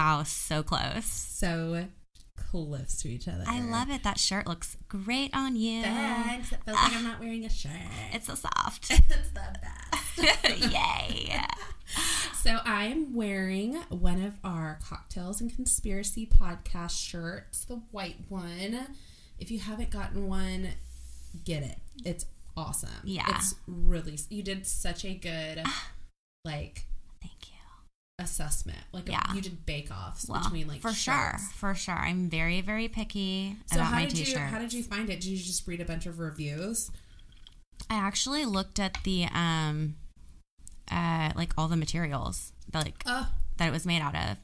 Wow, so close. So close to each other. I love it. That shirt looks great on you. Thanks. It feels like I'm not wearing a shirt. It's so soft. it's the best. Yay. So I'm wearing one of our cocktails and conspiracy podcast shirts, the white one. If you haven't gotten one, get it. It's awesome. Yeah. It's really you did such a good ah. like Thank you. Assessment. Like Yeah. you did bake offs Well, between like for sure, for sure. I'm very, very picky So about how my did t-shirts. you how did you find it? Did you just read a bunch of reviews? I actually looked at the um, uh, like all the materials that like Oh, that it was made out of.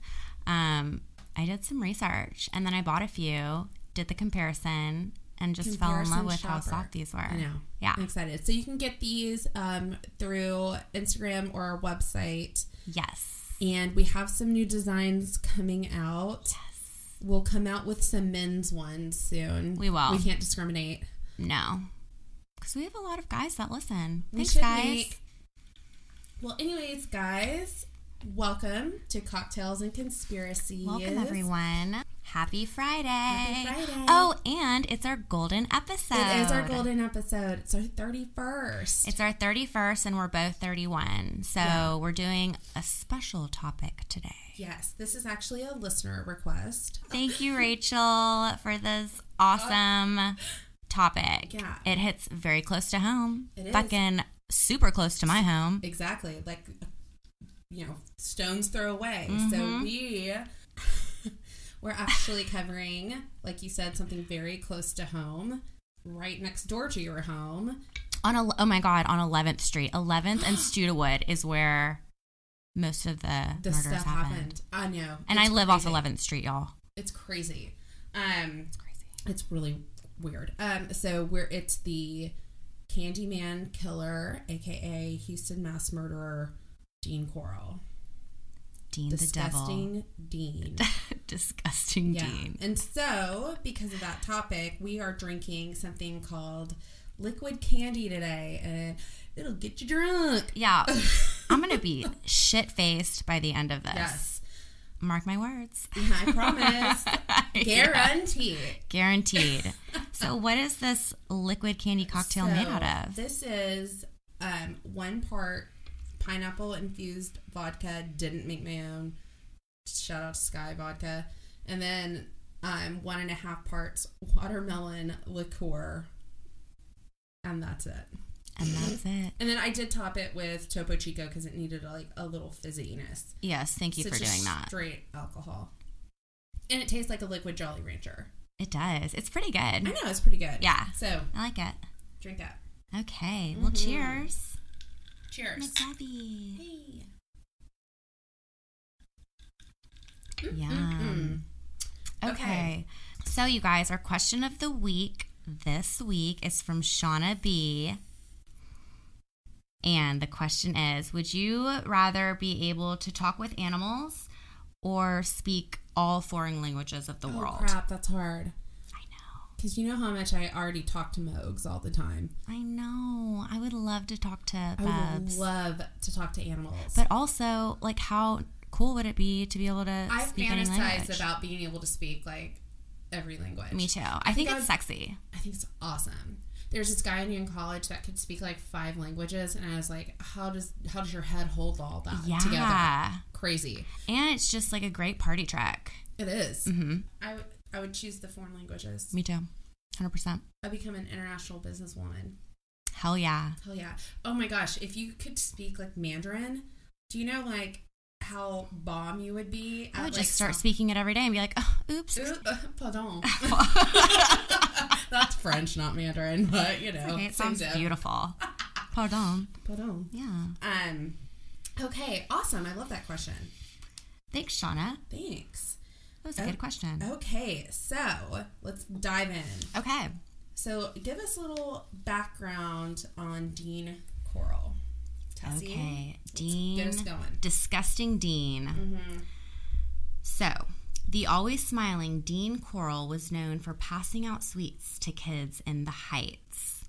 Um, I did some research and then I bought a few, did the comparison, and just fell in love Comparison with how soft these were. I know. Yeah. I'm excited. So you can get these um, through Instagram or our website. Yes. And we have some new designs coming out. Yes. We'll come out with some men's ones soon. We will. We can't discriminate. No. Because we have a lot of guys that listen. We Thanks, guys. make- Well, anyways, guys, welcome to Cocktails and Conspiracies. Welcome, everyone. Happy Friday. Happy Friday. Oh, and it's our golden episode. It is our golden episode. It's our 31st. It's our 31st, and we're both 31. So Yeah. we're doing a special topic today. yes, this is actually a listener request. Thank you, Rachel, for this awesome uh, topic. Yeah. It hits very close to home. It is. Fucking super close to my home. Exactly. Like, you know, stones throw away. Mm-hmm. So we. We're actually covering, like you said, something very close to home, right next door to your home. On a, oh my god, on 11th Street. 11th and Studewood is where most of the, The murders stuff happened. happened. I know. And It's I live crazy. off 11th Street, y'all. It's crazy. Um, It's crazy. it's really weird. Um, so we're it's the Candyman killer, aka Houston mass murderer, Dean Corll. Dean the devil. Disgusting Dean. Disgusting Yeah. Dean. And so, because of that topic, we are drinking something called liquid candy today, and it'll get you drunk. Yeah. I'm going to be shit faced by the end of this. Yes, Mark my words. I promise. Yeah. Guaranteed. Guaranteed. so, what is this liquid candy cocktail made out of? This is um, one part pineapple infused vodka. Didn't make my own. Shout out to Skyy Vodka, and then um, one and a half parts watermelon liqueur, and that's it. And that's it. And then I did top it with Topo Chico because it needed like a little fizziness. Yes, thank you So for doing that. Straight alcohol, and it tastes like a liquid Jolly Rancher. It does. It's pretty good. I know it's pretty good. Yeah. So I like it. drink that. Okay. Well, Mhm. cheers. Cheers. Hey. Yum. Okay. Okay. So, you guys, our question of the week this week is from Shauna B. And the question is Would you rather be able to talk with animals or speak all foreign languages of the Oh, world? crap, that's hard. I. Because you know how much I already talk to Mogs all the time. I know. I would love to talk to I Bubs. would love to talk to animals. but also, like, how cool would it be to be able to I fantasize about being able to speak like every language. Me too. I, think, think I it's would- sexy. I think it's awesome. There's this guy I knew in college that could speak like five languages, and I was like, "How does how does your head hold all that Yeah. together?" Crazy. And it's just like a great party track. It is. hmm I I would choose the foreign languages. Me too. 100%. I become an international businesswoman. Hell yeah. Hell yeah! Oh my gosh, if you could speak like Mandarin, do you know like how bomb you would be? I at, would like, just start some- speaking it every day and be like, oh, oops. Ooh, uh, pardon. That's French, not Mandarin, but you know, okay, it sounds dip. beautiful. Pardon. Pardon. Yeah. Um. Okay, awesome. I love that question. Thanks, Shauna. Thanks. That was a Oh. good question. Okay, so let's dive in. Okay. So, give us a little background on Dean Corll. Tessie, Okay. Dean. get us going. Disgusting Dean. Mm-hmm. So, the always smiling Dean Corll was known for passing out sweets to kids in the Heights,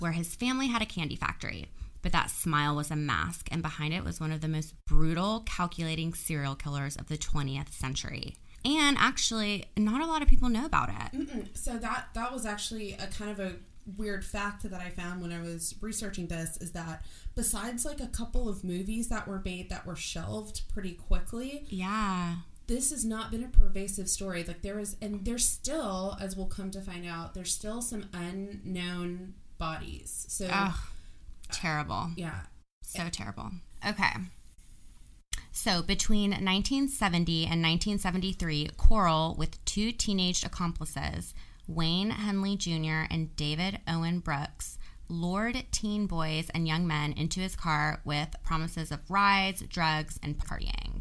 where his family had a candy factory. but that smile was a mask, and behind it was one of the most brutal, calculating serial killers of the 20th century. And actually, not a lot of people know about it. Mm-mm. So that that was actually a kind of a weird fact that I found when I was researching this is that besides like a couple of movies that were made that were shelved pretty quickly, Yeah. this has not been a pervasive story. Like there is, and there's still, as we'll come to find out, there's still some unknown bodies. So Ugh. Terrible. yeah, So terrible. Okay. So between 1970 and 1973, Corll, with two teenage accomplices, Wayne Henley Jr. and David Owen Brooks, lured teen boys and young men into his car with promises of rides, drugs, and partying.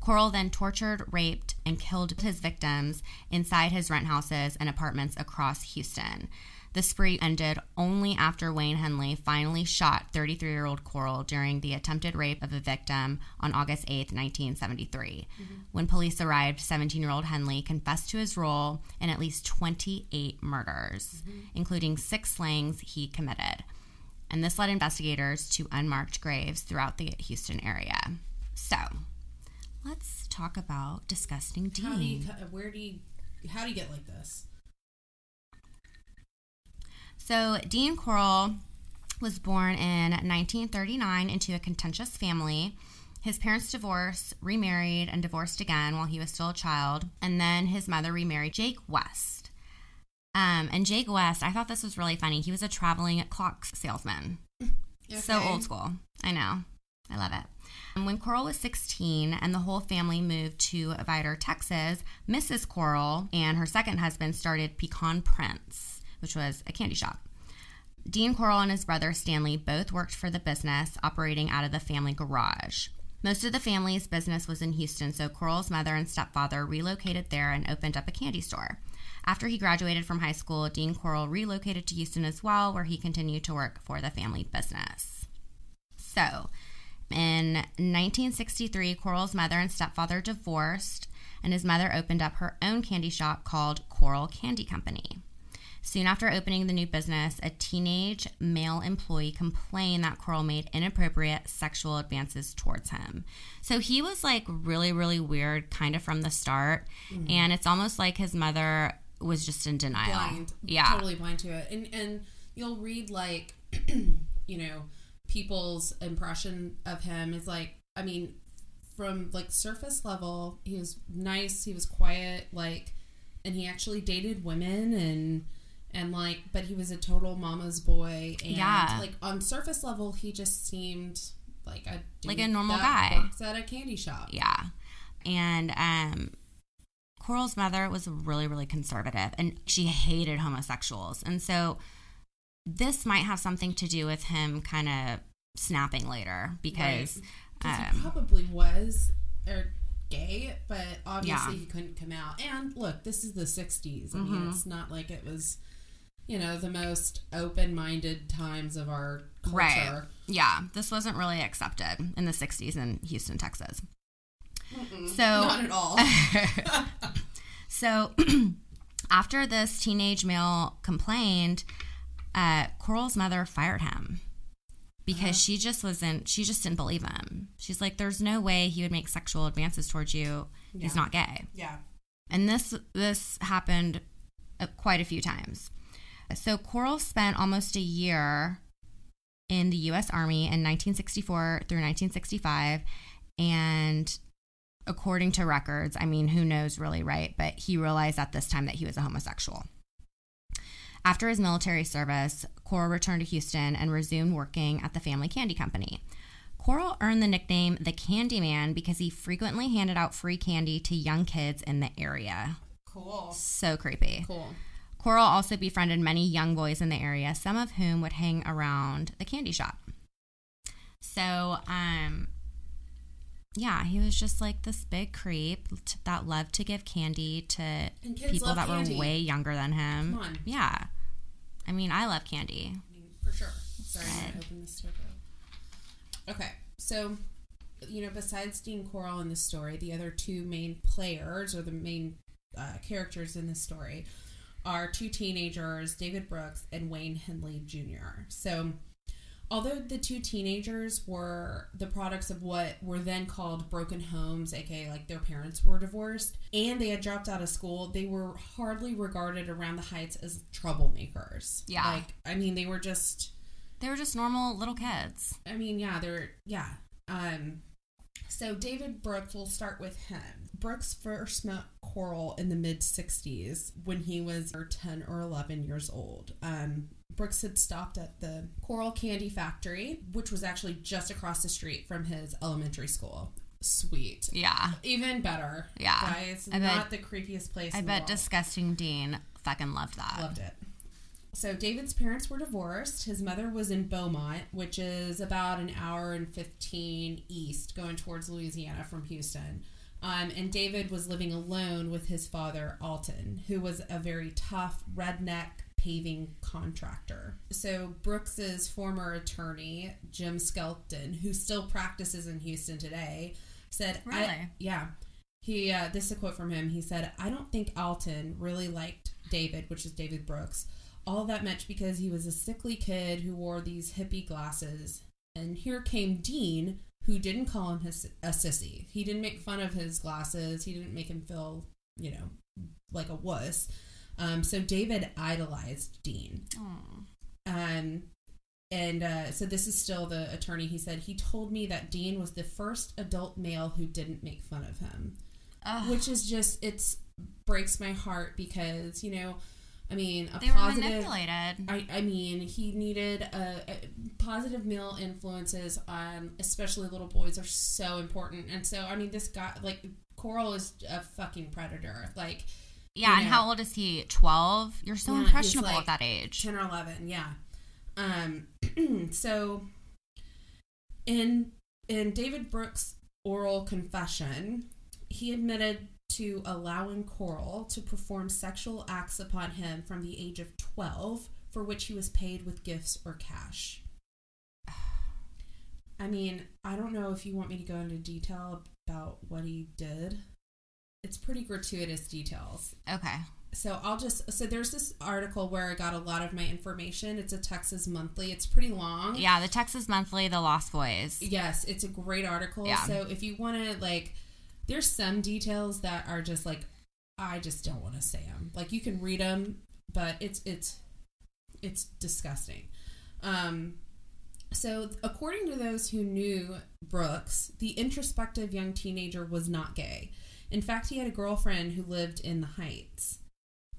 Corll then tortured, raped, and killed his victims inside his rent houses and apartments across Houston. The spree ended only after Wayne Henley finally shot 33 year old Corll during the attempted rape of a victim on August 8, 1973. Mm-hmm. When police arrived, 17 year old Henley confessed to his role in at least 28 murders, mm-hmm. including six slayings he committed. And this led investigators to unmarked graves throughout the Houston area. So, let's talk about disgusting Dean. how do you, where do you, how do you get like this? So, Dean Corll was born in 1939 into a contentious family. His parents divorced, remarried, and divorced again while he was still a child. And then his mother remarried Jake West. Um, and Jake West, I thought this was really funny. He was a traveling clock salesman. So old school. I know. I love it. And when Corll was 16 and the whole family moved to Vidor, Texas, Mrs. Corll and her second husband started Pecan Prince, which was a candy shop. Dean Corll and his brother Stanley both worked for the business operating out of the family garage. Most of the family's business was in Houston, so Corll's mother and stepfather relocated there and opened up a candy store. After he graduated from high school, Dean Corll relocated to Houston as well, where he continued to work for the family business. So, in 1963, Corll's mother and stepfather divorced, and his mother opened up her own candy shop called Corll Candy Company. Soon after opening the new business, a teenage male employee complained that Corll made inappropriate sexual advances towards him. So he was like really, really weird kind of from the start. Mm-hmm. And it's almost like his mother was just in denial. blind, Yeah. totally blind to it. And and you'll read like, you know, people's impression of him is like, I mean, from like surface level, he was nice, he was quiet, like, and he actually dated women and and like, but he was a total mama's boy. And Yeah. like on surface level, he just seemed like a Like a normal guy. works at a candy shop. Yeah. And um Corll's mother was really, really conservative and she hated homosexuals. And so this might have something to do with him kind of snapping later because he um, probably was or gay, but obviously Yeah. he couldn't come out. And look, this is the '60s. I mean, Mhm. it's not like it was, you know, the most open-minded times of our culture. Right. yeah, this wasn't really accepted in the 60s in Houston, Texas. So Not at all. So, after this teenage male complained, uh, Corll's mother fired him because Uh-huh. she just wasn't. She just didn't believe him. She's like, "There's no way he would make sexual advances towards you. He's Yeah. not gay." yeah. And this this happened uh, quite a few times. So Corll spent almost a year in the U.S. Army in 1964 through 1965, and according to records, I mean, who knows really, right? But he realized at this time that he was a homosexual. After his military service, Corll returned to Houston and resumed working at the family candy company. Corll earned the nickname the Candy Man because he frequently handed out free candy to young kids in the area. Cool. So creepy. Cool. Corll also befriended many young boys in the area, some of whom would hang around the candy shop. So, um, yeah, he was just like this big creep that loved to give candy to people that candy. were way younger than him. Come on. Yeah. I mean, I love candy. I mean, for sure. Sorry, Good. gonna this topo. Okay, so you know, besides Dean Corll in the story, the other two main players or the main uh, characters in the story are two teenagers, David Brooks and Wayne Henley Jr. So, although the two teenagers were the products of what were then called broken homes, aka like their parents were divorced, and they had dropped out of school, they were hardly regarded around the Heights as troublemakers. Yeah. Like, I mean, they were just, They were just normal little kids. I mean, yeah, they're, yeah. Um, so David Brooks, we'll start with him. Brooks first met Corll in the mid 60s when he was 10 or 11 years old. Um, Brooks had stopped at the Corll Candy Factory, which was actually just across the street from his elementary school. Sweet. Yeah. Even better. Yeah. Guys, I not bet- the creepiest place I bet disgusting Dean fucking loved that. Loved it. So David's parents were divorced. His mother was in Beaumont, which is about an hour and 15 east going towards Louisiana from Houston. Um, and David was living alone with his father, Alton, who was a very tough redneck paving contractor. So Brooks's former attorney, Jim Skelton, who still practices in Houston today, said, Really? yeah. He uh, this is a quote from him. He said, "I don't think Alton really liked David, which is David Brooks, all that much because he was a sickly kid who wore these hippie glasses. And here came Dean, who didn't call him his, a sissy. He didn't make fun of his glasses. He didn't make him feel, you know, like a wuss. Um, so David idolized Dean. Um, and uh, so this is still the attorney. He said he told me that Dean was the first adult male who didn't make fun of him, Ugh. which is just it's breaks my heart because you know, I mean, a they were positive. manipulated. I, I mean, he needed a, a positive male influences on especially little boys are so important. And so, I mean, this guy, like, Corll is a fucking predator. Like, Yeah, and know. how old is he? 12? You're so Yeah, impressionable like at that age. 10 or 11 yeah um so in in david brooks oral confession he admitted to allowing corll to perform sexual acts upon him from the age of 12 for which he was paid with gifts or cash i mean i don't know if you want me to go into detail about what he did it's pretty gratuitous details Okay. so I'll just so there's this article where I got a lot of my information. It's a Texas Monthly. It's pretty long. Yeah, the Texas Monthly, The Lost Boys. Yes, it's a great article. Yeah. So if you want to like there's some details that are just like I just don't want to say them. Like you can read them, but it's it's it's disgusting. Um so according to those who knew Brooks, the introspective young teenager was not gay. In fact, he had a girlfriend who lived in the Heights.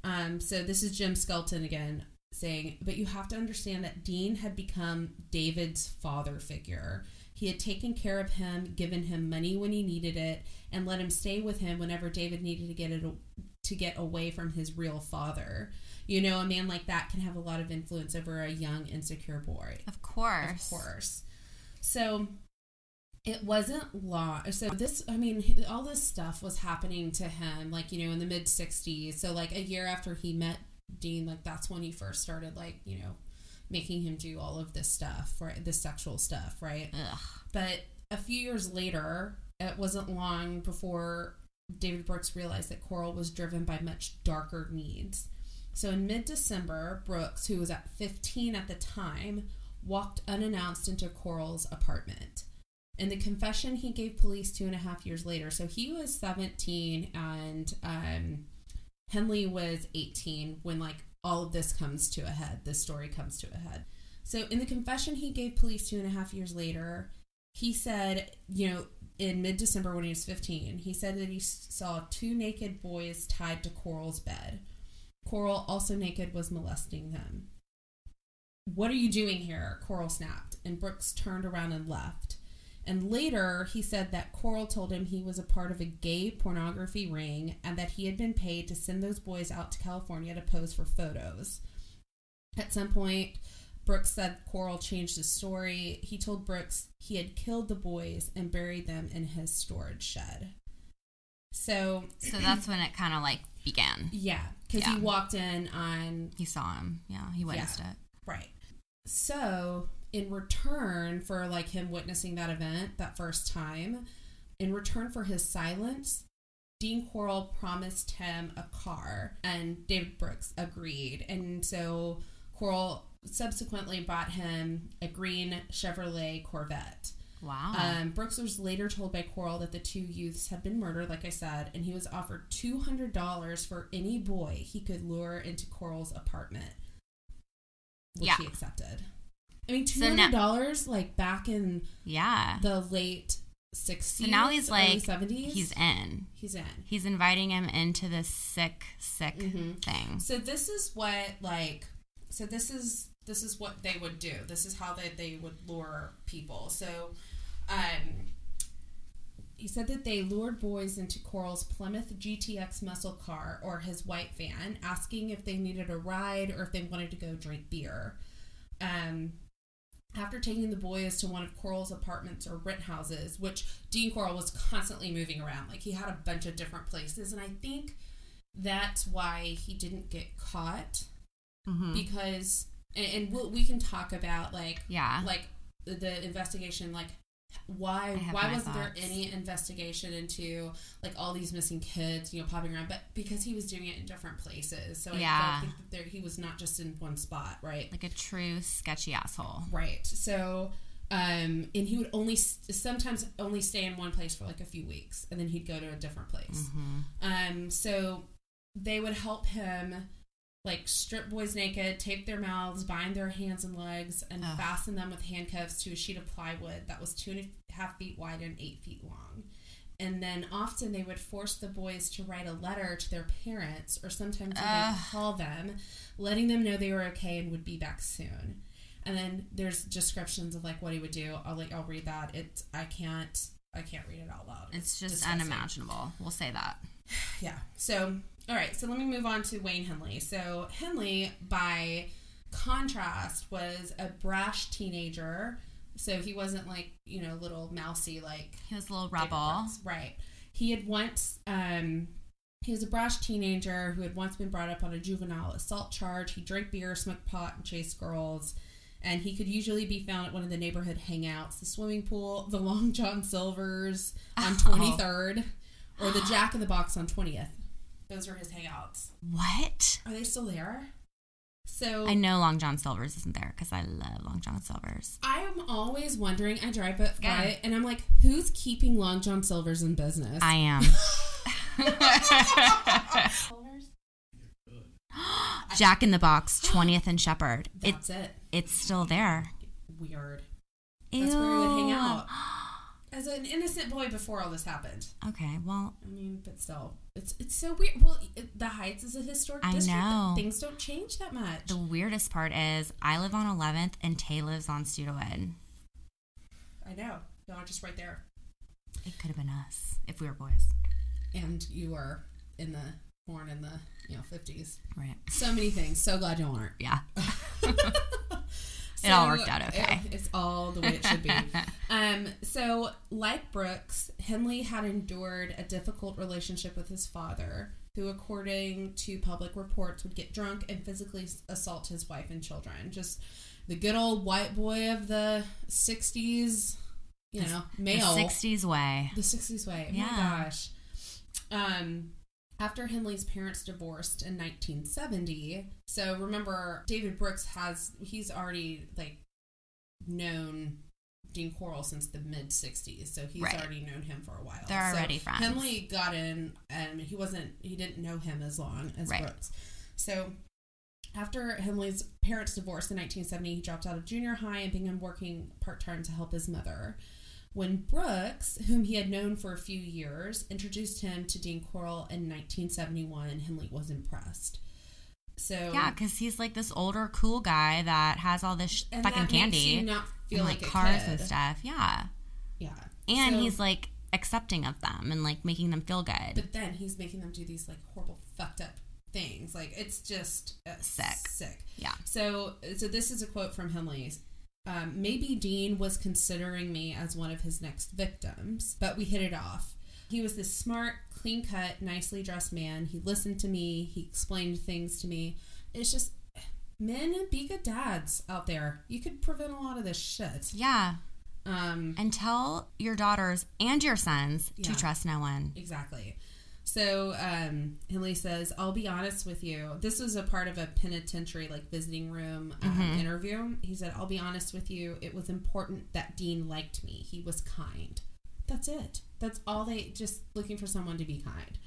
Um, so this is Jim Skelton again saying, but you have to understand that Dean had become David's father figure. He had taken care of him, given him money when he needed it, and let him stay with him whenever David needed to get it to get away from his real father. You know, a man like that can have a lot of influence over a young, insecure boy. Of course. Of course. So it wasn't long. So this, I mean, all this stuff was happening to him, like you know, in the mid '60s. So like a year after he met Dean, like that's when he first started, like you know, making him do all of this stuff, right? This sexual stuff, right? Ugh. But a few years later, it wasn't long before David Brooks realized that Corll was driven by much darker needs. So in mid December, Brooks, who was at 15 at the time, walked unannounced into Corll's apartment. In the confession he gave police two and a half years later, so he was 17 and um, Henley was 18 when like all of this comes to a head. This story comes to a head. So in the confession he gave police two and a half years later, he said, you know, in mid December when he was 15, he said that he saw two naked boys tied to Corll's bed. Corll, also naked, was molesting them. What are you doing here? Corll snapped, and Brooks turned around and left. And later, he said that Corll told him he was a part of a gay pornography ring and that he had been paid to send those boys out to California to pose for photos. At some point, Brooks said Corll changed his story. He told Brooks he had killed the boys and buried them in his storage shed. So, So that's when it kind of like began. yeah, because Yeah. he walked in on He saw him. Yeah, he witnessed it. Right. So, in return for like him witnessing that event that first time, in return for his silence, Dean Corll promised him a car, and David Brooks agreed. And so Corll subsequently bought him a green Chevrolet Corvette. Wow. Um, Brooks was later told by Corll that the two youths had been murdered, like I said, and he was offered two hundred dollars for any boy he could lure into Corll's apartment, which Yeah. he accepted. I mean, two So now- hundred dollars, like back in yeah. the late sixties. So now he's like seventies. he's in. he's in. He's inviting him into this sick, sick Mhm. thing. So this is what like so this is this is what they would do. This is how they, they would lure people. So um he said that they lured boys into Corll's Plymouth GTX muscle car or his white van, asking if they needed a ride or if they wanted to go drink beer. Um, after taking the boys to one of Corll's apartments or rent houses, which Dean Corll was constantly moving around, like he had a bunch of different places, and I think that's why he didn't get caught Mhm. because, and, and we'll, we can talk about like Yeah. like the, the investigation, like why why wasn't there any investigation into like all these missing kids, you know, popping around? But because he was doing it in different places, so Yeah. I think that there, he was not just in one spot, right? like a true sketchy asshole. Right. So, um, and he would only sometimes only stay in one place for like a few weeks, and then he'd go to a different place. hmm Um, so they would help him like strip boys naked, tape their mouths, bind their hands and legs, and Ugh. fasten them with handcuffs to a sheet of plywood that was two and a half feet wide and eight feet long. And then often they would force the boys to write a letter to their parents or sometimes even call them, letting them know they were okay and would be back soon. And then there's descriptions of like what he would do. I'll like I'll read that. It I can't I can't read it out loud. It's just disgusting. unimaginable. We'll say that. Yeah. So, all right. So let me move on to Wayne Henley. So Henley, by contrast, was a brash teenager. So he wasn't like you know little mousy like He was a little rebel. Right? He had once. Um, he was a brash teenager who had once been brought up on a juvenile assault charge. He drank beer, smoked pot, and chased girls. And he could usually be found at one of the neighborhood hangouts, the swimming pool, the Long John Silver's on Oh. 23rd, or the Jack in the Box on 20th. Those were his hangouts. What? Are they still there? So I know Long John Silver's isn't there because I love Long John Silver's. I am always wondering. I drive by Yeah. it, and I'm like, who's keeping Long John Silver's in business? I am. Jack in the Box, 20th and Shepherd. It, That's it. it's still there. Weird. That's where we would hang out. As an innocent boy before all this happened. Okay, well, I mean, but still, it's it's so weird. Well, it, the Heights is a historic I district. know. Things don't change that much. the weirdest part is I live on 11th and Tay lives on Studewood. I know. Y'all are just right there, It could have been us if we were boys. and you were in the born in the you know fifties. Right. So many things. So glad you aren't. Yeah. So, all worked out okay. it- it's all the way it should be. um, so, like Brooks, Henley had endured a difficult relationship with his father, who, according to public reports, would get drunk and physically assault his wife and children. Just the good old white boy of the 60s, you know, male. The 60s way. The 60s way. Oh Yeah. my gosh. Um, after Henley's parents divorced in 1970, so remember, David Brooks has, he's already like known Dean Corll since the mid 60s, so he's Right. already known him for a while. They're So already friends. Henley got in, and he wasn't, he didn't know him as long as Right. Brooks. So after Henley's parents divorced in 1970, he dropped out of junior high and began working part time to help his mother. When Brooks, whom he had known for a few years, introduced him to Dean Corll in 1971, Henley was impressed. So Yeah, because he's like this older, cool guy that has all this sh- fucking candy you not feel and like, like cars kid. and stuff. Yeah. Yeah, And So- he's like accepting of them and like making them feel good. But then he's making them do these like horrible, fucked up things. Like it's just uh, Sick. Sick. Yeah. So, so this is a quote from Henley's. Um, maybe Dean was considering me as one of his next victims, but we hit it off. He was this smart, clean cut, nicely dressed man. He listened to me. He explained things to me. It's just men be good dads out there. You could prevent a lot of this shit. yeah. Um, And tell your daughters and your sons Yeah. to trust no one. Exactly. So um, Henley says, "I'll be honest with you. This was a part of a penitentiary, like visiting room um, Mhm. interview. He said, "I'll be honest with you. It was important that Dean liked me. He was kind. That's it. That's all they just looking for someone to be kind."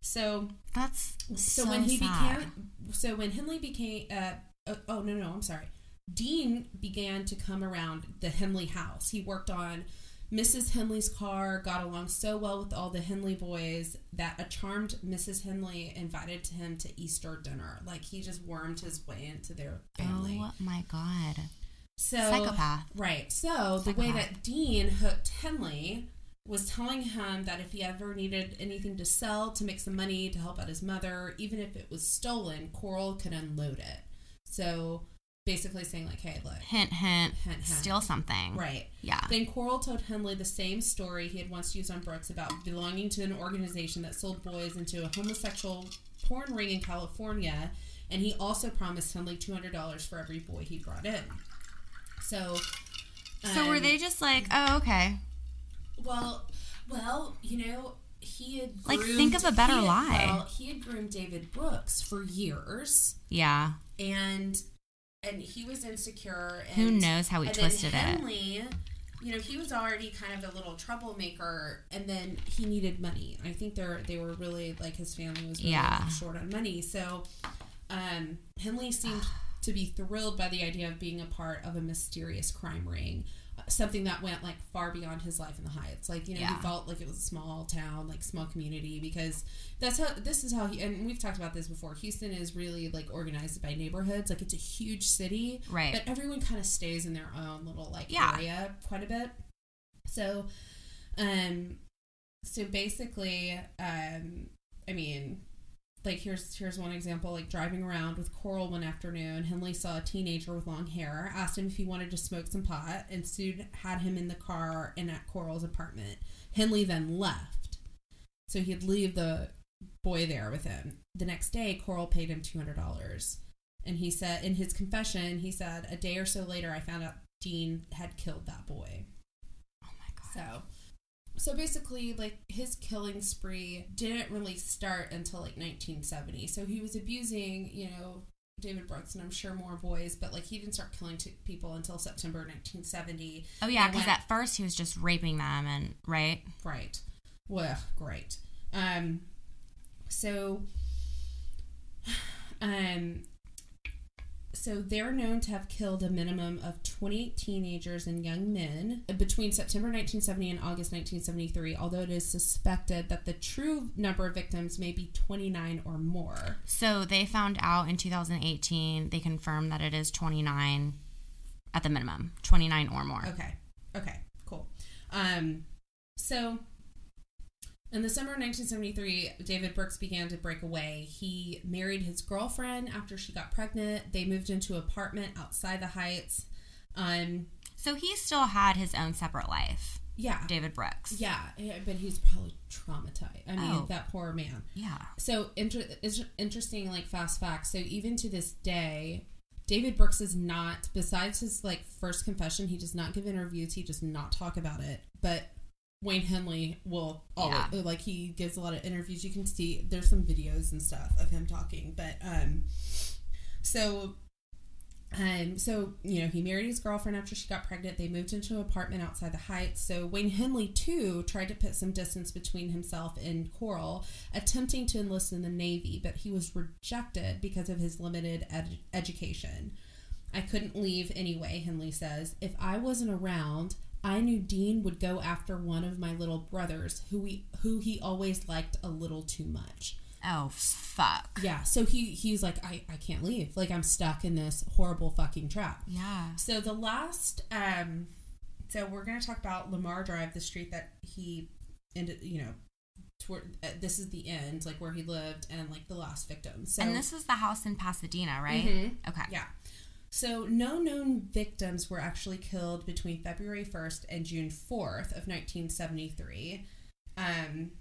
So That's so, so, when he sad. became so when Henley became uh, oh, oh no no I'm sorry Dean began to come around the Henley house he worked on Mrs. Henley's car got along so well with all the Henley boys that a charmed Mrs. Henley invited him to Easter dinner like he just wormed his way into their family Oh my god. so Psychopath. Right. So the way that Dean hooked Henley was telling him that if he ever needed anything to sell to make some money to help out his mother, even if it was stolen, Corll could unload it. So basically saying like, hey, look, Hint, hint. Hint, hint. Steal something. right. Yeah. Then Corll told Henley the same story he had once used on Brooks about belonging to an organization that sold boys into a homosexual porn ring in California, and he also promised Henley two hundred dollars for every boy he brought in. So, So were um, they just like, oh, okay. Well, well, you know, he had Like, think of a better had- lie. Well, he had groomed David Brooks for years, Yeah. and and he was insecure. And, Who knows how he twisted then it? Henley, You know, he was already kind of a little troublemaker, and then he needed money. I think they're they were really like his family was really Yeah. short on money. So, um, Henley seemed to be thrilled by the idea of being a part of a mysterious crime ring, something that went like far beyond his life in the Heights. Like you know, Yeah. he felt like it was a small town, like small community, because that's how this is how he. And we've talked about this before. Houston is really like organized by neighborhoods. Like it's a huge city, Right. But everyone kind of stays in their own little like Yeah. area quite a bit. So, um, so basically, um, I mean, like here's here's one example like driving around with corll one afternoon henley saw a teenager with long hair asked him if he wanted to smoke some pot and soon had him in the car and at corll's apartment. Henley then left. So he'd leave the boy there with him. The next day corll paid him $200 and he said in his confession he said a day or so later i found out dean had killed that boy. Oh my god. so, so basically, like his killing spree didn't really start until like 1970. So he was abusing, you know, David Brooks and I'm sure more boys, but like he didn't start killing t- people until September 1970. Oh yeah, because at first he was just raping them, and right. Right. Well, great. Um, so, um, so they're known to have killed a minimum of 28 teenagers and young men between September 1970 and August 1973, although it is suspected that the true number of victims may be 29 or more. So they found out in 2018. They confirmed that it is 29 at the minimum, 29 or more. Okay. Okay. Cool. Um, so in the summer of 1973, David Brooks began to break away. He married his girlfriend after she got pregnant. They moved into an apartment outside the Heights. Um, So he still had his own separate life, yeah. David Brooks. Yeah, yeah, but he's probably traumatized. I mean, Oh. that poor man. Yeah. So inter- it's interesting, like fast facts. So even to this day, David Brooks is not. Besides his like first confession, he does not give interviews. He does not talk about it. But Wayne Henley will always Yeah. like he gives a lot of interviews. You can see there's some videos and stuff of him talking. But um, so. Um, so you know he married his girlfriend after she got pregnant. They moved into an apartment outside the Heights. So Wayne Henley too tried to put some distance between himself and Corll, attempting to enlist in the Navy, but he was rejected because of his limited ed- education. I couldn't leave anyway, Henley says. If I wasn't around, I knew Dean would go after one of my little brothers who he who he always liked a little too much. Oh fuck. Yeah, so he he's like I I can't leave. Like I'm stuck in this horrible fucking trap. Yeah. So the last, um, so we're gonna talk about Lamar Drive, the street that he ended. You know, toward, uh, this is the end, like where he lived, and like the last victim. So and this is the house in Pasadena, right? Mhm. Okay. yeah. So no known victims were actually killed between February 1st and June 4th of 1973. Um,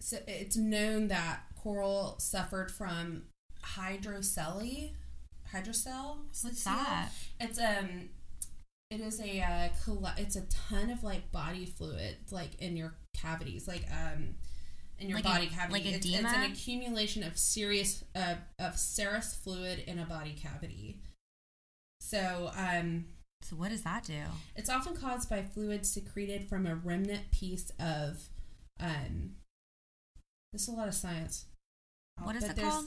so it's known that Corll suffered from hydrocele. Hydrocele? What's that? It's um, it is a uh, it's a ton of like body fluid like in your cavities, like um, in your Like a- body cavity. like it's, it's an accumulation of serious uh, of serous fluid in a body cavity. So, um, So what does that do? it's often caused by fluid secreted from a remnant piece of. Um, this is a lot of science. What is But it called?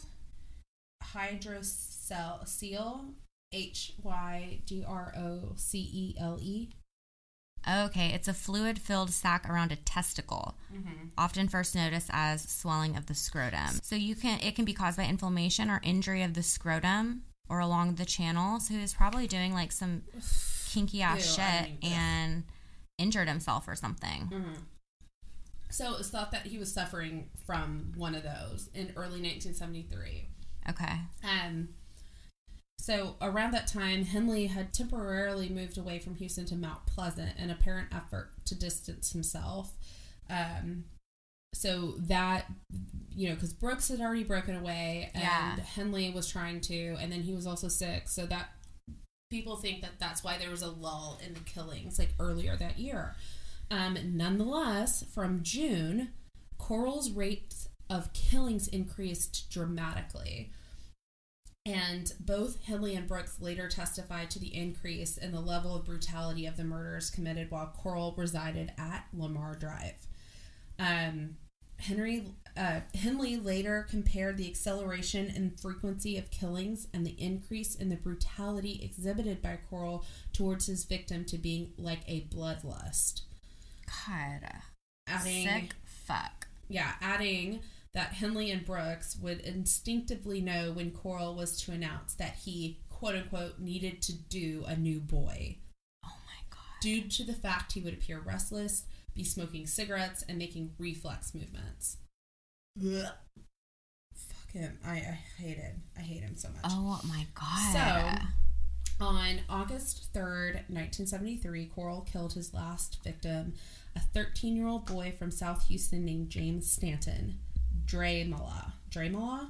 Hydrocele, H Y D R O C E L E. Okay, it's a fluid-filled sac around a testicle, often first noticed as swelling of the scrotum. So you can it can be caused by inflammation or injury of the scrotum or along the channel. So he was probably doing like some kinky ass Ew, shit and injured himself or something. So it's thought that he was suffering from one of those in early 1973. Okay. Um, so around that time, Henley had temporarily moved away from Houston to Mount Pleasant in apparent effort to distance himself. Um, so that you know, because Brooks had already broken away, and Yeah. Henley was trying to, and then he was also sick. So that people think that that's why there was a lull in the killings, like earlier that year. Um, nonetheless, from June, Corll's rates of killings increased dramatically. And both Henley and Brooks later testified to the increase in the level of brutality of the murders committed while Corll resided at Lamar Drive. Um, Henry uh, Henley later compared the acceleration and frequency of killings and the increase in the brutality exhibited by Corll towards his victim to being like a bloodlust. God. Adding, Sick fuck. yeah, adding that Henley and Brooks would instinctively know when Corll was to announce that he, quote unquote, needed to do a new boy Oh my god. due to the fact he would appear restless, be smoking cigarettes, and making reflex movements. Ugh. Fuck him. I, I hate it. I hate him so much. Oh my god. So, on August 3rd, 1973, Corll killed his last victim, a 13 year old boy from South Houston named James Stanton. Dremala. Dremala?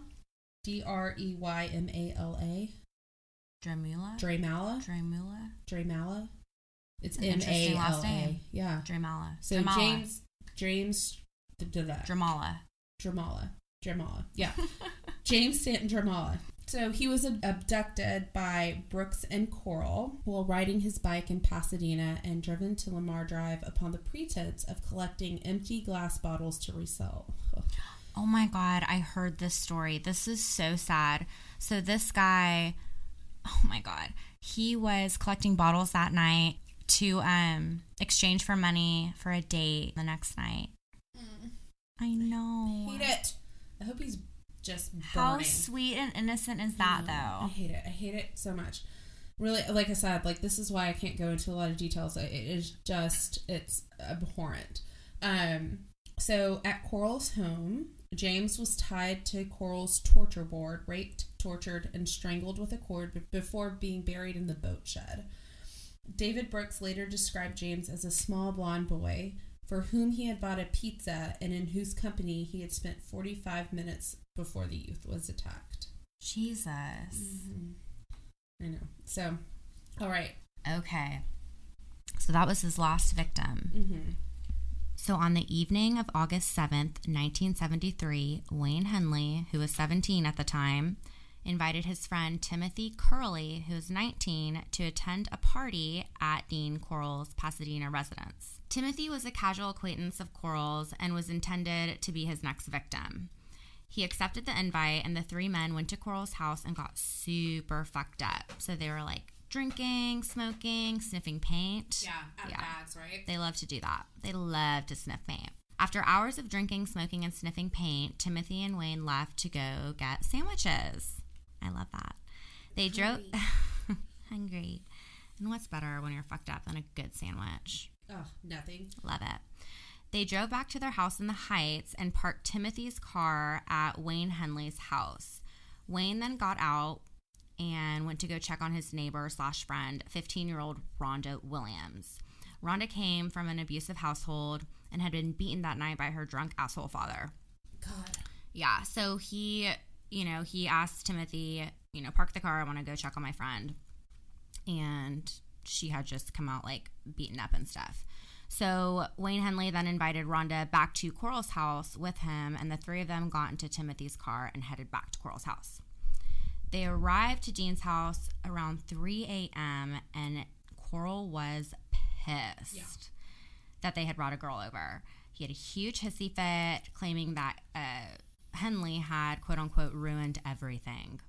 D R E Y M A L A. Dramula? Dremala? Dramula? Dremala? It's M A L. A. Yeah. Dramala. So Dramala. James, James, da. Dramala. Dramala. Dramala. Yeah. James Stanton Dramala. So he was abducted by Brooks and Coral while riding his bike in Pasadena and driven to Lamar Drive upon the pretense of collecting empty glass bottles to resell. Oh my god, I heard this story. This is so sad. So this guy, oh my god, he was collecting bottles that night to um exchange for money for a date the next night. I know. Hate it. I hope he's just How burning. sweet and innocent is that I though? I hate it. I hate it so much. Really, like I said, like this is why I can't go into a lot of details. It is just it's abhorrent. Um, so at Corll's home, James was tied to Corll's torture board, raped, tortured, and strangled with a cord before being buried in the boat shed. David Brooks later described James as a small blonde boy for whom he had bought a pizza and in whose company he had spent 45 minutes before the youth was attacked. Jesus. I know. So, all right. Okay. So that was his last victim. Mm-hmm. So on the evening of August 7th, 1973, Wayne Henley, who was 17 at the time, invited his friend Timothy Kerley, who was 19, to attend a party at Dean Corll's Pasadena residence. Timothy was a casual acquaintance of Corll's and was intended to be his next victim. He accepted the invite, and the three men went to Corll's house and got super fucked up. So they were like drinking, smoking, sniffing paint. Yeah, Yeah. bags, right? They love to do that. They love to sniff paint. After hours of drinking, smoking, and sniffing paint, Timothy and Wayne left to go get sandwiches. I love that. They drove. Hungry. And what's better when you're fucked up than a good sandwich? Oh, nothing. Love it. They drove back to their house in the Heights and parked Timothy's car at Wayne Henley's house. Wayne then got out and went to go check on his neighbor slash friend, 15 year old Rhonda Williams. Rhonda came from an abusive household and had been beaten that night by her drunk asshole father. God. Yeah, so he, you know, he asked Timothy, you know, park the car. I want to go check on my friend. And she had just come out like beaten up and stuff. So Wayne Henley then invited Rhonda back to Corll's house with him, and the three of them got into Timothy's car and headed back to Corll's house. They arrived to Dean's house around 3 a.m., and Corll was pissed Yeah. that they had brought a girl over. He had a huge hissy fit, claiming that uh, Henley had quote unquote ruined everything.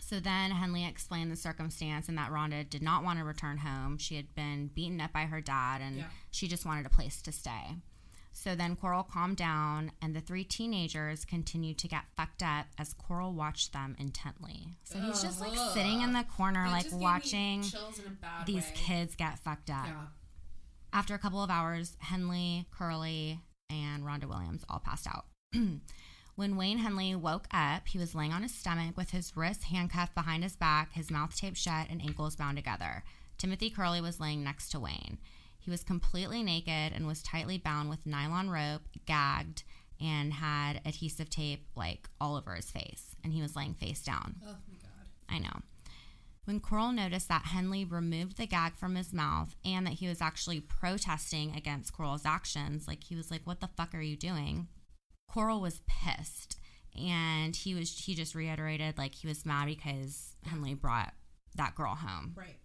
So then Henley explained the circumstance and that Rhonda did not want to return home. She had been beaten up by her dad and Yeah. she just wanted a place to stay. So then Corll calmed down and the three teenagers continued to get fucked up as Corll watched them intently. So he's just like Ugh. sitting in the corner, That like just gave me watching chills in a bad these way. kids get fucked up. Yeah. After a couple of hours, Henley, Kerley, and Rhonda Williams all passed out. when Wayne Henley woke up, he was laying on his stomach with his wrists handcuffed behind his back, his mouth taped shut, and ankles bound together. Timothy Kerley was laying next to Wayne. He was completely naked and was tightly bound with nylon rope, gagged, and had adhesive tape like all over his face. And he was laying face down. Oh my god. I know. When Corll noticed that Henley removed the gag from his mouth and that he was actually protesting against Corll's actions, like he was like, "What the fuck are you doing?" Corll was pissed, and he was he just reiterated like he was mad because Henley brought that girl home. Right.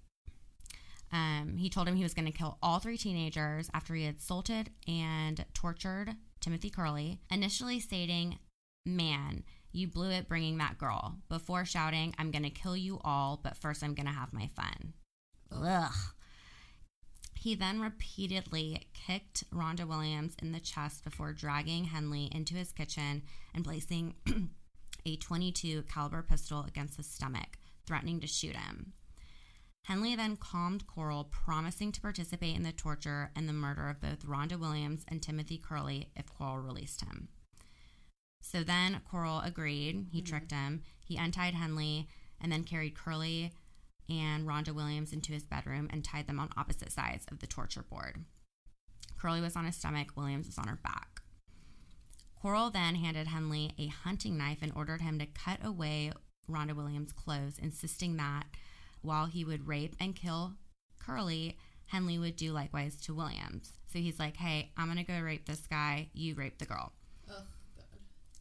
Um, he told him he was going to kill all three teenagers after he had assaulted and tortured Timothy Kerley, initially stating, Man, you blew it bringing that girl, before shouting, I'm going to kill you all, but first I'm going to have my fun. Ugh. He then repeatedly kicked Rhonda Williams in the chest before dragging Henley into his kitchen and placing a 22 caliber pistol against his stomach, threatening to shoot him. Henley then calmed Corll, promising to participate in the torture and the murder of both Rhonda Williams and Timothy Kerley if Corll released him. So then Corll agreed. He mm-hmm. tricked him. He untied Henley and then carried Kerley and Rhonda Williams into his bedroom and tied them on opposite sides of the torture board. Kerley was on his stomach, Williams was on her back. Corll then handed Henley a hunting knife and ordered him to cut away Rhonda Williams' clothes, insisting that while he would rape and kill Kerley, Henley would do likewise to Williams. So he's like, hey, I'm going to go rape this guy. You rape the girl. Oh.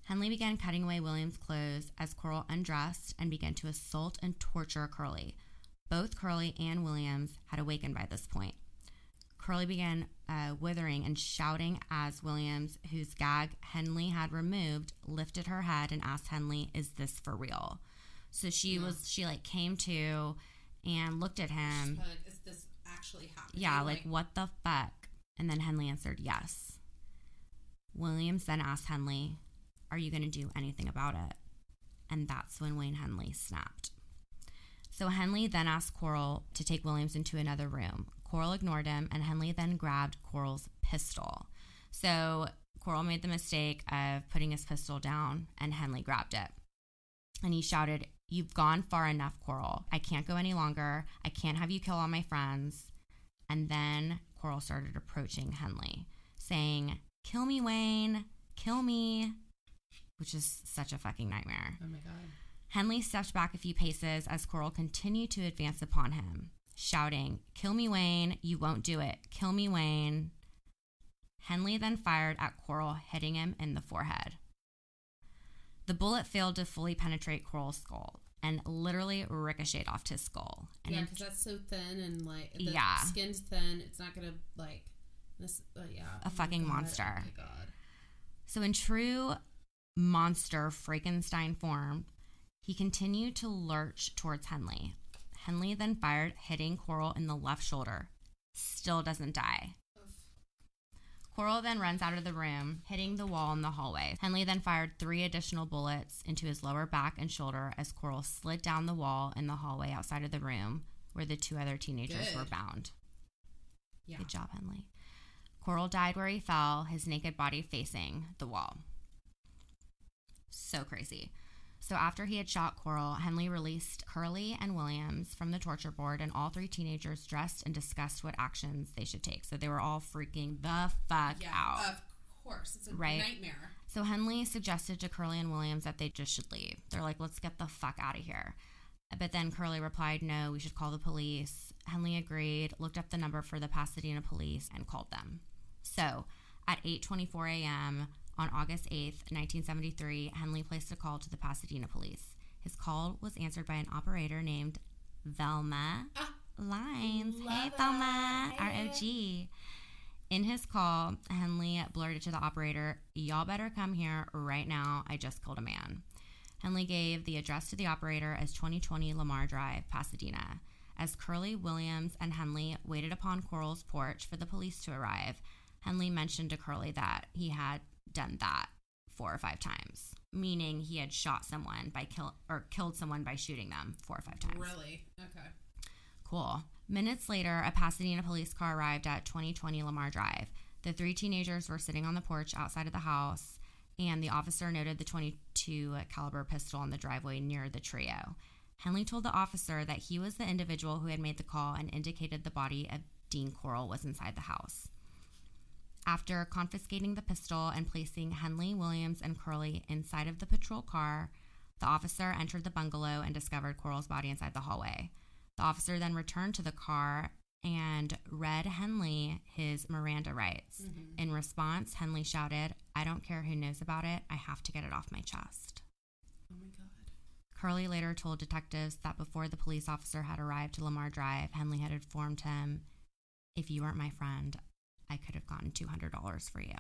Henley began cutting away Williams' clothes as Corll undressed and began to assault and torture Kerley. Both Kerley and Williams had awakened by this point. Kerley began uh, withering and shouting as Williams, whose gag Henley had removed, lifted her head and asked Henley, "Is this for real?" So she was she like came to and looked at him. But is this actually happening? Yeah, like, what the fuck? And then Henley answered yes. Williams then asked Henley, Are you going to do anything about it? And that's when Wayne Henley snapped. So Henley then asked Corll to take Williams into another room. Corll ignored him, and Henley then grabbed Corll's pistol. So Corll made the mistake of putting his pistol down, and Henley grabbed it. And he shouted, You've gone far enough, Corll. I can't go any longer. I can't have you kill all my friends. And then Corll started approaching Henley, saying, Kill me, Wayne. Kill me. Which is such a fucking nightmare. Oh my god. Henley stepped back a few paces as Corll continued to advance upon him, shouting, Kill me, Wayne. You won't do it. Kill me, Wayne. Henley then fired at Corll, hitting him in the forehead. The bullet failed to fully penetrate Corll's skull and literally ricocheted off his skull. And yeah, because that's so thin and like the Yeah. skin's thin. It's not gonna like this. Uh, yeah, A fucking monster. Oh my god. So, in true monster Frankenstein form, he continued to lurch towards Henley. Henley then fired, hitting Corll in the left shoulder. Still doesn't die. Corll then runs out of the room, hitting the wall in the hallway. Henley then fired three additional bullets into his lower back and shoulder as Corll slid down the wall in the hallway outside of the room where the two other teenagers Good. were bound. Yeah. Good job, Henley. Corll died where he fell, his naked body facing the wall. So crazy. So after he had shot Corll, Henley released Kerley and Williams from the torture board, and all three teenagers dressed and discussed what actions they should take. So they were all freaking the fuck Yeah, out. of course. It's a Right. nightmare. So Henley suggested to Kerley and Williams that they just should leave. They're like, let's get the fuck out of here. But then Kerley replied, No, we should call the police. Henley agreed, looked up the number for the Pasadena police, and called them. So at 8:24 a.m. on August 8th, 1973, Henley placed a call to the Pasadena police. His call was answered by an operator named Velma ah, Lines. Hey, Velma. Hey. ROG. In his call, Henley blurted to the operator, Y'all better come here right now. I just killed a man. Henley gave the address to the operator as 2020 Lamar Drive, Pasadena. As Kerley, Williams, and Henley waited upon Corll's porch for the police to arrive, Henley mentioned to Kerley that he had done that four or five times, meaning he had shot someone by kill or killed someone by shooting them four or five times. Really? Okay. Cool. Minutes later, a Pasadena police car arrived at 2020 Lamar Drive. The three teenagers were sitting on the porch outside of the house, and the officer noted the 22 caliber pistol on the driveway near the trio. Henley told the officer that he was the individual who had made the call and indicated the body of Dean Corll was inside the house. After confiscating the pistol and placing Henley, Williams, and Kerley inside of the patrol car, the officer entered the bungalow and discovered Corll's body inside the hallway. The officer then returned to the car and read Henley his Miranda rights. Mm-hmm. In response, Henley shouted, I don't care who knows about it, I have to get it off my chest. Oh my god. Kerley later told detectives that before the police officer had arrived to Lamar Drive, Henley had informed him, If you weren't my friend, I could have gotten $200 for you.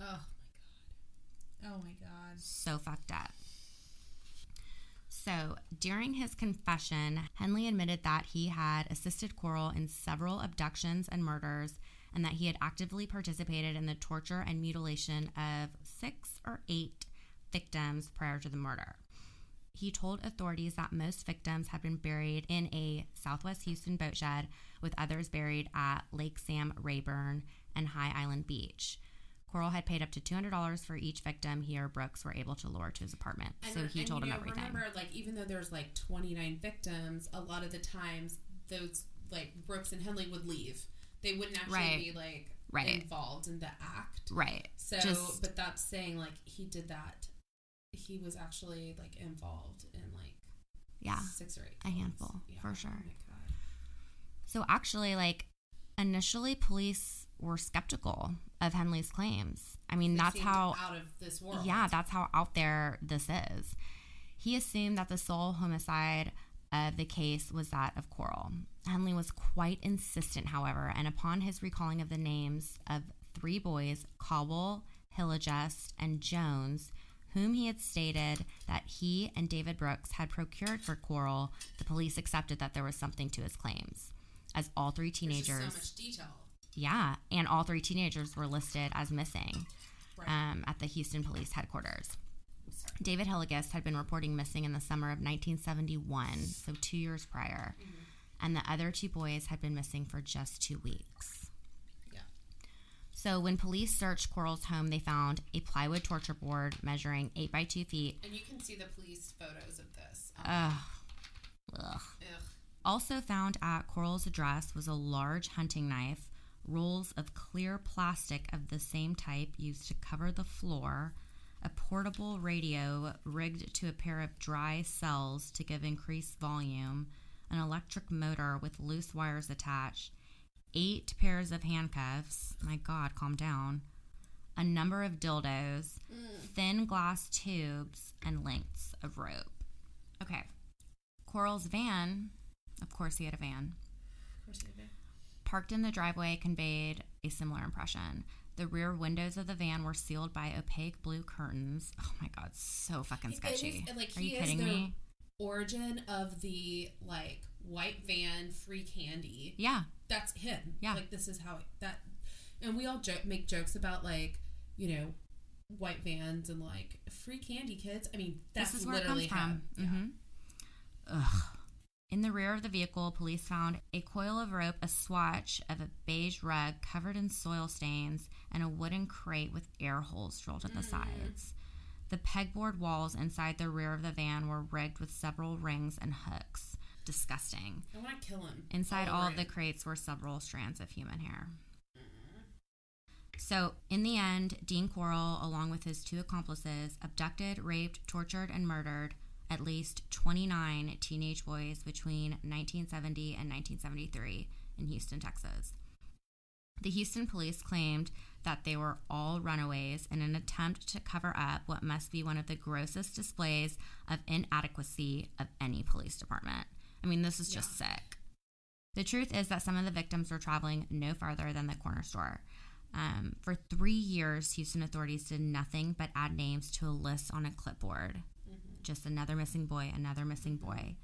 Oh my god. Oh my god. So fucked up. So, during his confession, Henley admitted that he had assisted Corll in several abductions and murders and that he had actively participated in the torture and mutilation of six or eight victims prior to the murder. He told authorities that most victims had been buried in a Southwest Houston boat shed, with others buried at Lake Sam Rayburn and High Island Beach. Corll had paid up to $200 for each victim he or Brooks were able to lure to his apartment. so he and, told you him know, everything. Remember, like even though there's like 29 victims, a lot of the times those like Brooks and Henley would leave. They wouldn't actually Right. be like Right. involved in the act. right. So, Just- but that's saying like he did that. He was actually like involved in like Yeah. six or eight. A handful, for sure. Oh. So actually, like, initially police were skeptical of Henley's claims. I mean, They that's how out of this world. Yeah, that's how out there this is. He assumed that the sole homicide of the case was that of Corll. Henley was quite insistent, however, and upon his recalling of the names of three boys, Cobble, Hilligiest, and Jones, whom he had stated that he and David Brooks had procured for Corll, the police accepted that there was something to his claims. As all three teenagers, so much detail. yeah, and all three teenagers were listed as missing Right. um, at the Houston Police Headquarters. David Hilligiest had been reporting missing in the summer of 1971, so two years prior, and the other two boys had been missing for just two weeks. So when police searched Corll's home, they found a plywood torture board measuring 8 by 2 feet. And you can see the police photos of this. Um, Ugh. Ugh. ugh. Also found at Corll's address was a large hunting knife, rolls of clear plastic of the same type used to cover the floor, a portable radio rigged to a pair of dry cells to give increased volume, an electric motor with loose wires attached, eight pairs of handcuffs. My God, calm down. A number of dildos, mm. thin glass tubes, and lengths of rope. Okay. Corll's van, of course, he had a van, Of course they did. parked in the driveway conveyed a similar impression. The rear windows of the van were sealed by opaque blue curtains. Oh my god, so fucking sketchy. is, like, Are he you is kidding the me? Origin of the like white van free candy. Yeah, That's him. Yeah. Like this is how that, and we all joke, make jokes about like you know white vans and like free candy kids. I mean that's this is where it comes from. him. Yeah. hmm Ugh. In the rear of the vehicle, police found a coil of rope, a swatch of a beige rug covered in soil stains, and a wooden crate with air holes drilled at the sides. The pegboard walls inside the rear of the van were rigged with several rings and hooks. Disgusting. I want to kill him. Inside all over of the crates were several strands of human hair. So, in the end, Dean Corll, along with his two accomplices, abducted, raped, tortured, and murdered at least 29 teenage boys between 1970 and 1973 in Houston, Texas. The Houston police claimed that they were all runaways in an attempt to cover up what must be one of the grossest displays of inadequacy of any police department. I mean, this is just sick. The truth is that some of the victims were traveling no farther than the corner store. Um, for three years, Houston authorities did nothing but add names to a list on a clipboard. Just another missing boy, another missing boy.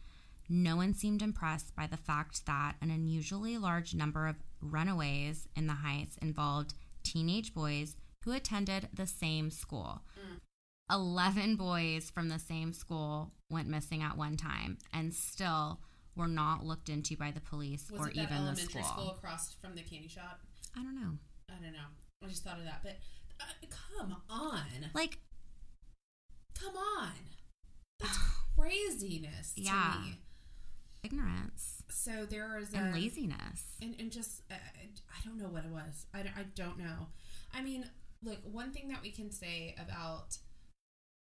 No one seemed impressed by the fact that an unusually large number of runaways in the Heights involved teenage boys who attended the same school. 11 boys from the same school went missing at one time and still were not looked into by the police Was or it that even the elementary school. school across from the candy shop? I don't know. I don't know. I just thought of that, but uh, come on, Like, come on, that's craziness to Yeah. me. ignorance So there is and a, laziness. and, and just uh, I don't know what it was. I, don't- I don't know. I mean, look, one thing that we can say about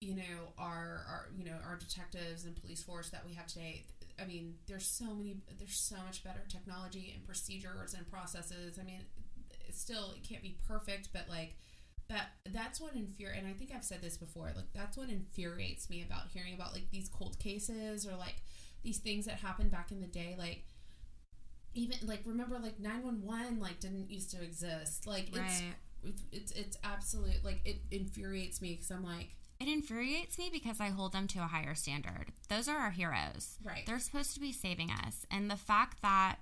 you know our our you know our detectives and police force that we have today. I mean, there's so many. There's so much better technology and procedures and processes. I mean, it's still it can't be perfect, but like. That that's what infuri and I think I've said this before. Like that's what infuriates me about hearing about like these cold cases or like these things that happened back in the day. Like even like remember like 911 like didn't used to exist like Right. it's it's, it's absolute like it infuriates me because i'm like It infuriates me because I hold them to a higher standard. Those are our heroes. Right. They're supposed to be saving us. And the fact that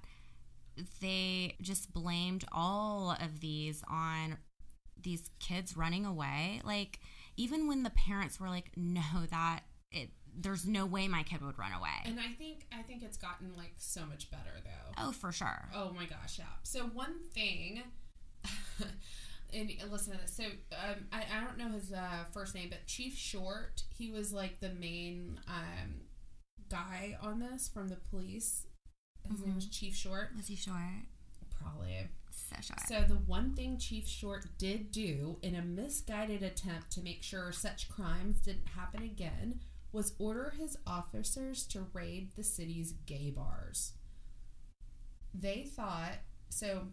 they just blamed all of these on these kids running away, like even when the parents were like, "No, that it there's no way my kid would run away." and i think i think it's gotten like so much better though oh, for sure. oh my gosh yeah so one thing and listen to this so um, I, I don't know his uh, first name but chief short he was like the main um, guy on this from the police his name was chief short Was he short? probably So short. So the one thing Chief Short did do in a misguided attempt to make sure such crimes didn't happen again was order his officers to raid the city's gay bars. They thought so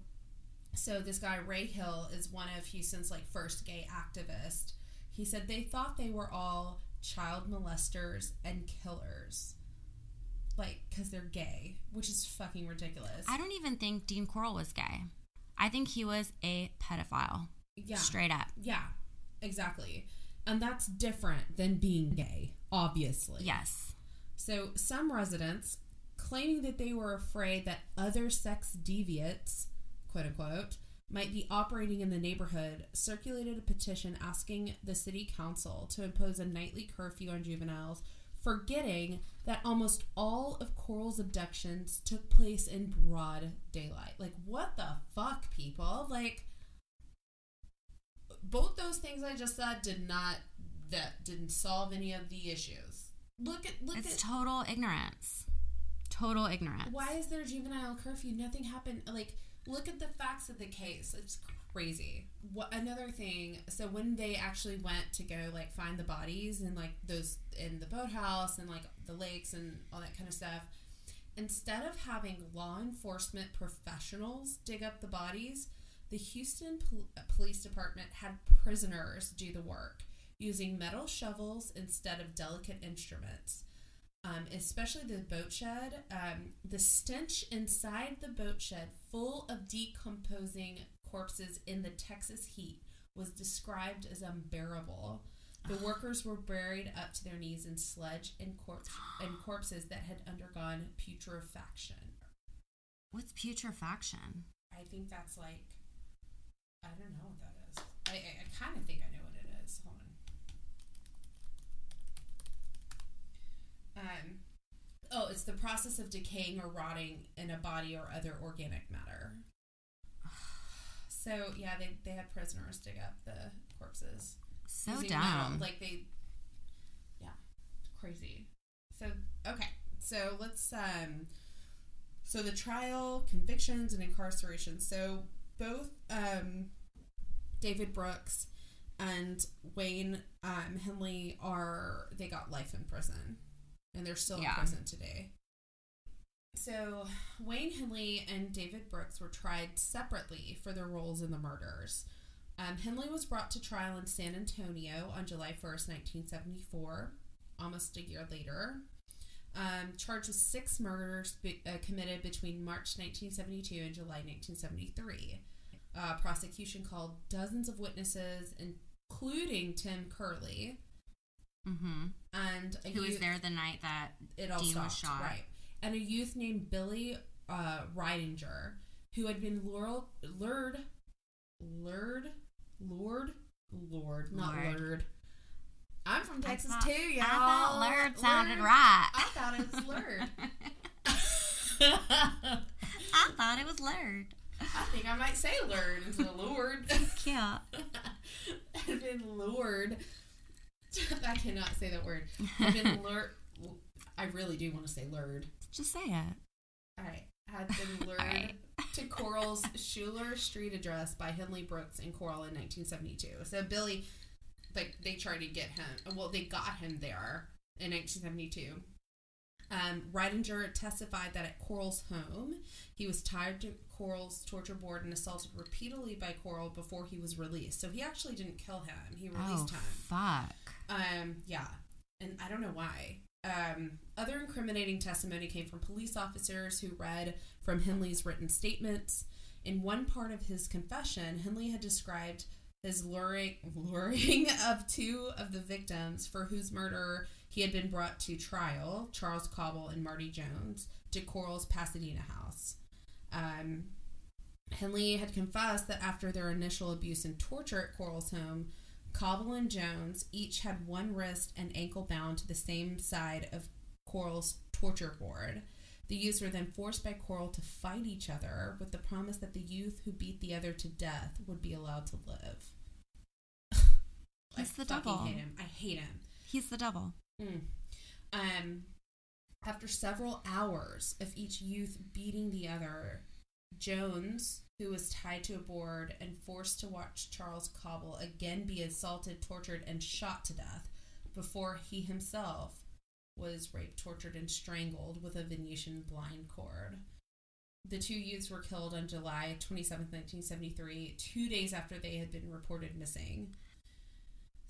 so this guy Ray Hill is one of Houston's like first gay activists. He said they thought they were all child molesters and killers. Like cuz they're gay, which is fucking ridiculous. I don't even think Dean Corll was gay. I think he was a pedophile. yeah. Straight up. Yeah, exactly. And that's different than being gay, obviously. Yes. So some residents claiming that they were afraid that other sex deviates, quote unquote, might be operating in the neighborhood, circulated a petition asking the city council to impose a nightly curfew on juveniles, forgetting that almost all of Corll's abductions took place in broad daylight. Like, what the fuck, people? Like, both those things I just said did not that didn't solve any of the issues. Look at look It's at total ignorance. Total ignorance. why is there juvenile curfew? Nothing happened. Like, look at the facts of the case. It's crazy. What another thing? So when they actually went to go like find the bodies and like those in the boathouse and like the lakes and all that kind of stuff, instead of having law enforcement professionals dig up the bodies, the Houston Pol- uh, Police Department had prisoners do the work using metal shovels instead of delicate instruments um, especially the boat shed. Um, the stench inside the boat shed, full of decomposing corpses in the Texas heat, was described as unbearable. The workers were buried up to their knees in sludge and corpse and corpses that had undergone putrefaction. What's putrefaction? I think that's like I don't know what that is. I I, I kind of think I know what it is. Hold on. Um, oh, it's the process of decaying or rotting in a body or other organic matter. So yeah, they they had prisoners dig up the corpses. So using metal. Like they, yeah, it's crazy. So okay, so let's um, so the trial, convictions, and incarceration. So both um, David Brooks and Wayne um, Henley are they got life in prison. And they're still Yeah. in prison today. So, Wayne Henley and David Brooks were tried separately for their roles in the murders. Um, Henley was brought to trial in San Antonio on July 1st, 1974, almost a year later. Um, charged with six murders be, uh, committed between March 1972 and July 1973. Uh, prosecution called dozens of witnesses, including Tim Kerley, Mm-hmm. And Who was there the night that it all Dean stopped, was shot? right? And a youth named Billy uh, Ridinger, who had been lured, lured, lured, lured, lured, not Lured. lured. I'm from Texas thought- too, y'all. I thought lured sounded Lured? right. I thought it was lured. I thought it was lured. I think I might say lured instead of lured. Cute. had been lured. I cannot say that word. Had been lured. I really do want to say lured. Just say it. All right. Had been lured right. to Corll's Schuler Street address by Henley Brooks and Corll in 1972. So Billy, like, they tried to get him. Well, they got him there in 1972. Um, Ridinger testified that at Corll's home, he was tied to Corll's torture board and assaulted repeatedly by Corll before he was released. So he actually didn't kill him. He Oh, released him. fuck. Um, yeah, and I don't know why. Um, other incriminating testimony came from police officers who read from Henley's written statements. In one part of his confession, Henley had described his luring, luring of two of the victims for whose murder he had been brought to trial, Charles Cobble and Marty Jones, to Corll's Pasadena house. Um, Henley had confessed that after their initial abuse and torture at Corll's home, Cobble and Jones each had one wrist and ankle bound to the same side of Corll's torture board. The youths were then forced by Corll to fight each other with the promise that the youth who beat the other to death would be allowed to live. I He's the devil. hate him. I hate him. He's the devil. Mm. Um, after several hours of each youth beating the other, Jones, who was tied to a board and forced to watch Charles Cobble again be assaulted, tortured, and shot to death before he himself was raped, tortured, and strangled with a Venetian blind cord. The two youths were killed on July 27, 1973, two days after they had been reported missing.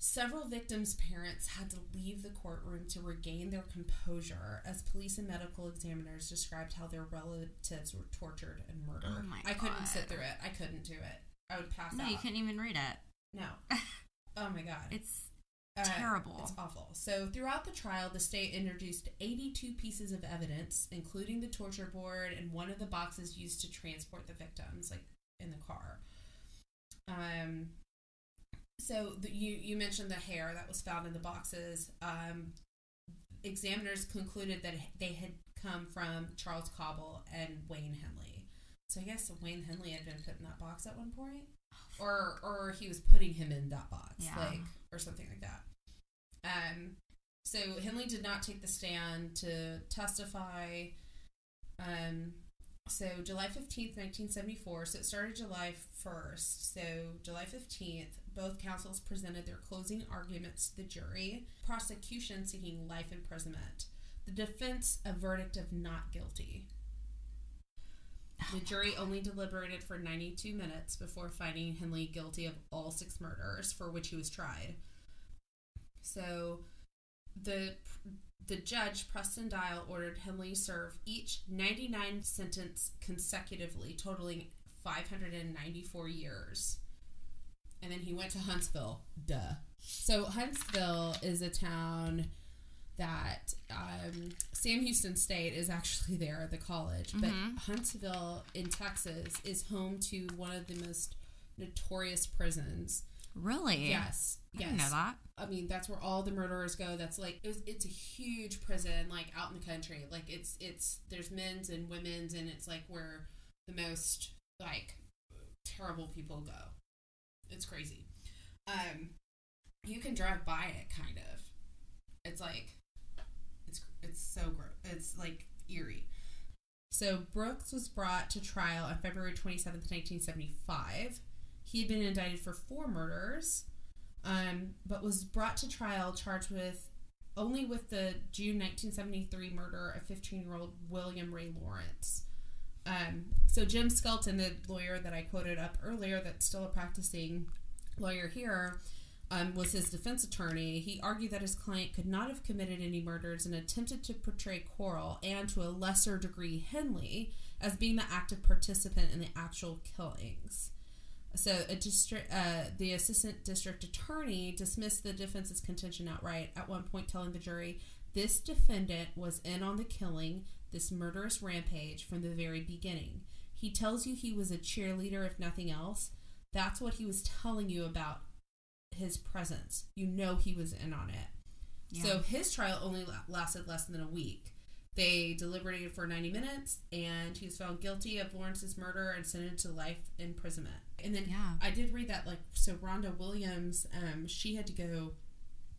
Several victims' parents had to leave the courtroom to regain their composure as police and medical examiners described how their relatives were tortured and murdered. Oh my I couldn't God. sit through it. I couldn't do it. I would pass No, out. you couldn't even read it. No. Oh my god. It's Uh, terrible. It's awful. So, throughout the trial, the state introduced 82 pieces of evidence, including the torture board and one of the boxes used to transport the victims, like in the car. Um, so the, you you mentioned the hair that was found in the boxes. Um, examiners concluded that they had come from Charles Cobble and Wayne Henley. So I guess Wayne Henley had been put in that box at one point, or or he was putting him in that box, Yeah. like or something like that. Um, so Henley did not take the stand to testify. Um, so July 15th, 1974. So it started July 1st. So July 15th, both counsels presented their closing arguments to the jury. Prosecution seeking life imprisonment. The defense a verdict of not guilty. The jury only deliberated for 92 minutes before finding Henley guilty of all six murders for which he was tried. So the the judge Preston Dial ordered Henley serve each 99 sentence consecutively, totaling 594 years. And then he went to Huntsville. Duh. So Huntsville is a town that um, Sam Houston State is actually there, at the college, but Mhm. Huntsville in Texas is home to one of the most notorious prisons. really. Yes, I yes. know that. I mean, that's where all the murderers go. That's like it was, it's a huge prison, like out in the country. Like it's it's there's men's and women's, and it's like where the most like terrible people go. It's crazy. Um, you can drive by it, kind of. It's like it's it's so gross. It's like eerie. So Brooks was brought to trial on February twenty seventh, nineteen seventy five. He had been indicted for four murders um, but was brought to trial charged with only with the June 1973 murder of 15 year old William Ray Lawrence. Um, so Jim Skelton, the lawyer that I quoted up earlier, that's still a practicing lawyer here, um, was his defense attorney. He argued that his client could not have committed any murders and attempted to portray Corll and to a lesser degree Henley as being the active participant in the actual killings. So, district, uh, the assistant district attorney dismissed the defense's contention outright, at one point telling the jury, This defendant was in on the killing, this murderous rampage, from the very beginning. He tells you he was a cheerleader, if nothing else. That's what he was telling you about his presence. You know he was in on it. Yeah. So, his trial only lasted less than a week. They deliberated for 90 minutes, and he was found guilty of Lawrence's murder and sentenced to life imprisonment. And then Yeah. I did read that, like, so Rhonda Williams, um, she had to go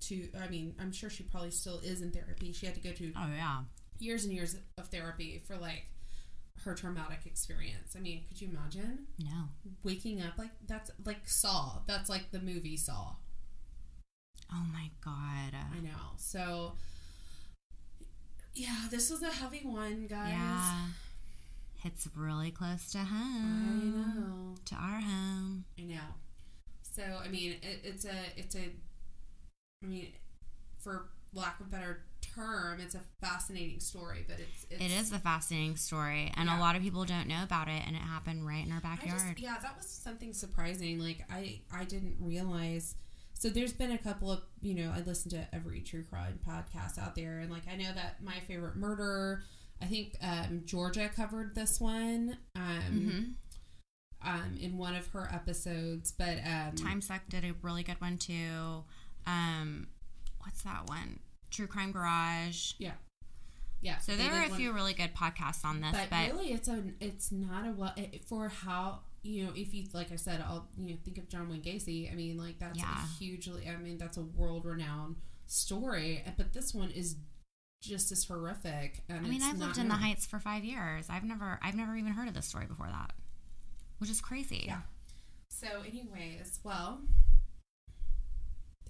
to, I mean, I'm sure she probably still is in therapy. She had to go to Oh yeah. Years and years of therapy for, like, her traumatic experience. I mean, could you imagine No. waking up like that's like Saw? That's like the movie Saw. Oh my god. I know. So, yeah, this was a heavy one, guys. Yeah. Hits really close to home. I know. To our home. I know. So I mean, it, it's a it's a. I mean, for lack of better term, it's a fascinating story, but it's, it's It is a fascinating story, and Yeah. a lot of people don't know about it, and it happened right in our backyard. just, yeah, that was something surprising. Like I I didn't realize. So there's been a couple of you know I listen to every true crime podcast out there, and like I know that my favorite murder. I think um, Georgia covered this one um, hmm um, in one of her episodes, but um, Time Suck did a really good one too. Um, what's that one? True Crime Garage. yeah, yeah. So there are a one- few really good podcasts on this, but, but, really it's a it's not a well for how you know if you like i said i'll you know think of john wayne gacy i mean like that's Yeah. a hugely i mean that's a world renowned story but this one is just as horrific and I mean, I've lived in the. Heights for five years. I've never, I've never even heard of this story before that, which is crazy. Yeah. so anyways well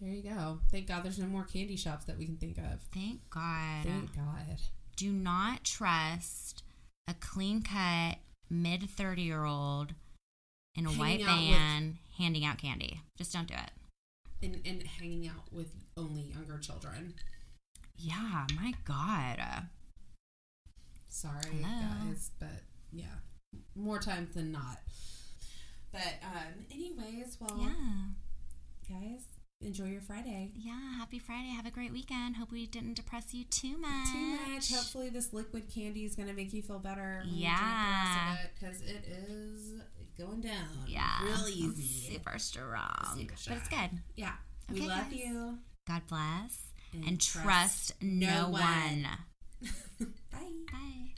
there you go thank god there's no more candy shops that we can think of Thank God. thank god Do not trust a clean cut mid thirty year old in a Hanging white with- van handing out candy. Just don't do it. and, and hanging out with only younger children Yeah, my God. Sorry, Hello. guys, but yeah, more times than not. But um, anyways, well, Yeah. guys, enjoy your Friday. Yeah, happy Friday. Have a great weekend. Hope we didn't depress you too much. Too much. Hopefully, this liquid candy is gonna make you feel better. Yeah. because it is going down. Yeah. real easy. Super strong. Super but it's good. Yeah, we love guys. you God bless. And, trust, no, no one. one. Bye. Bye.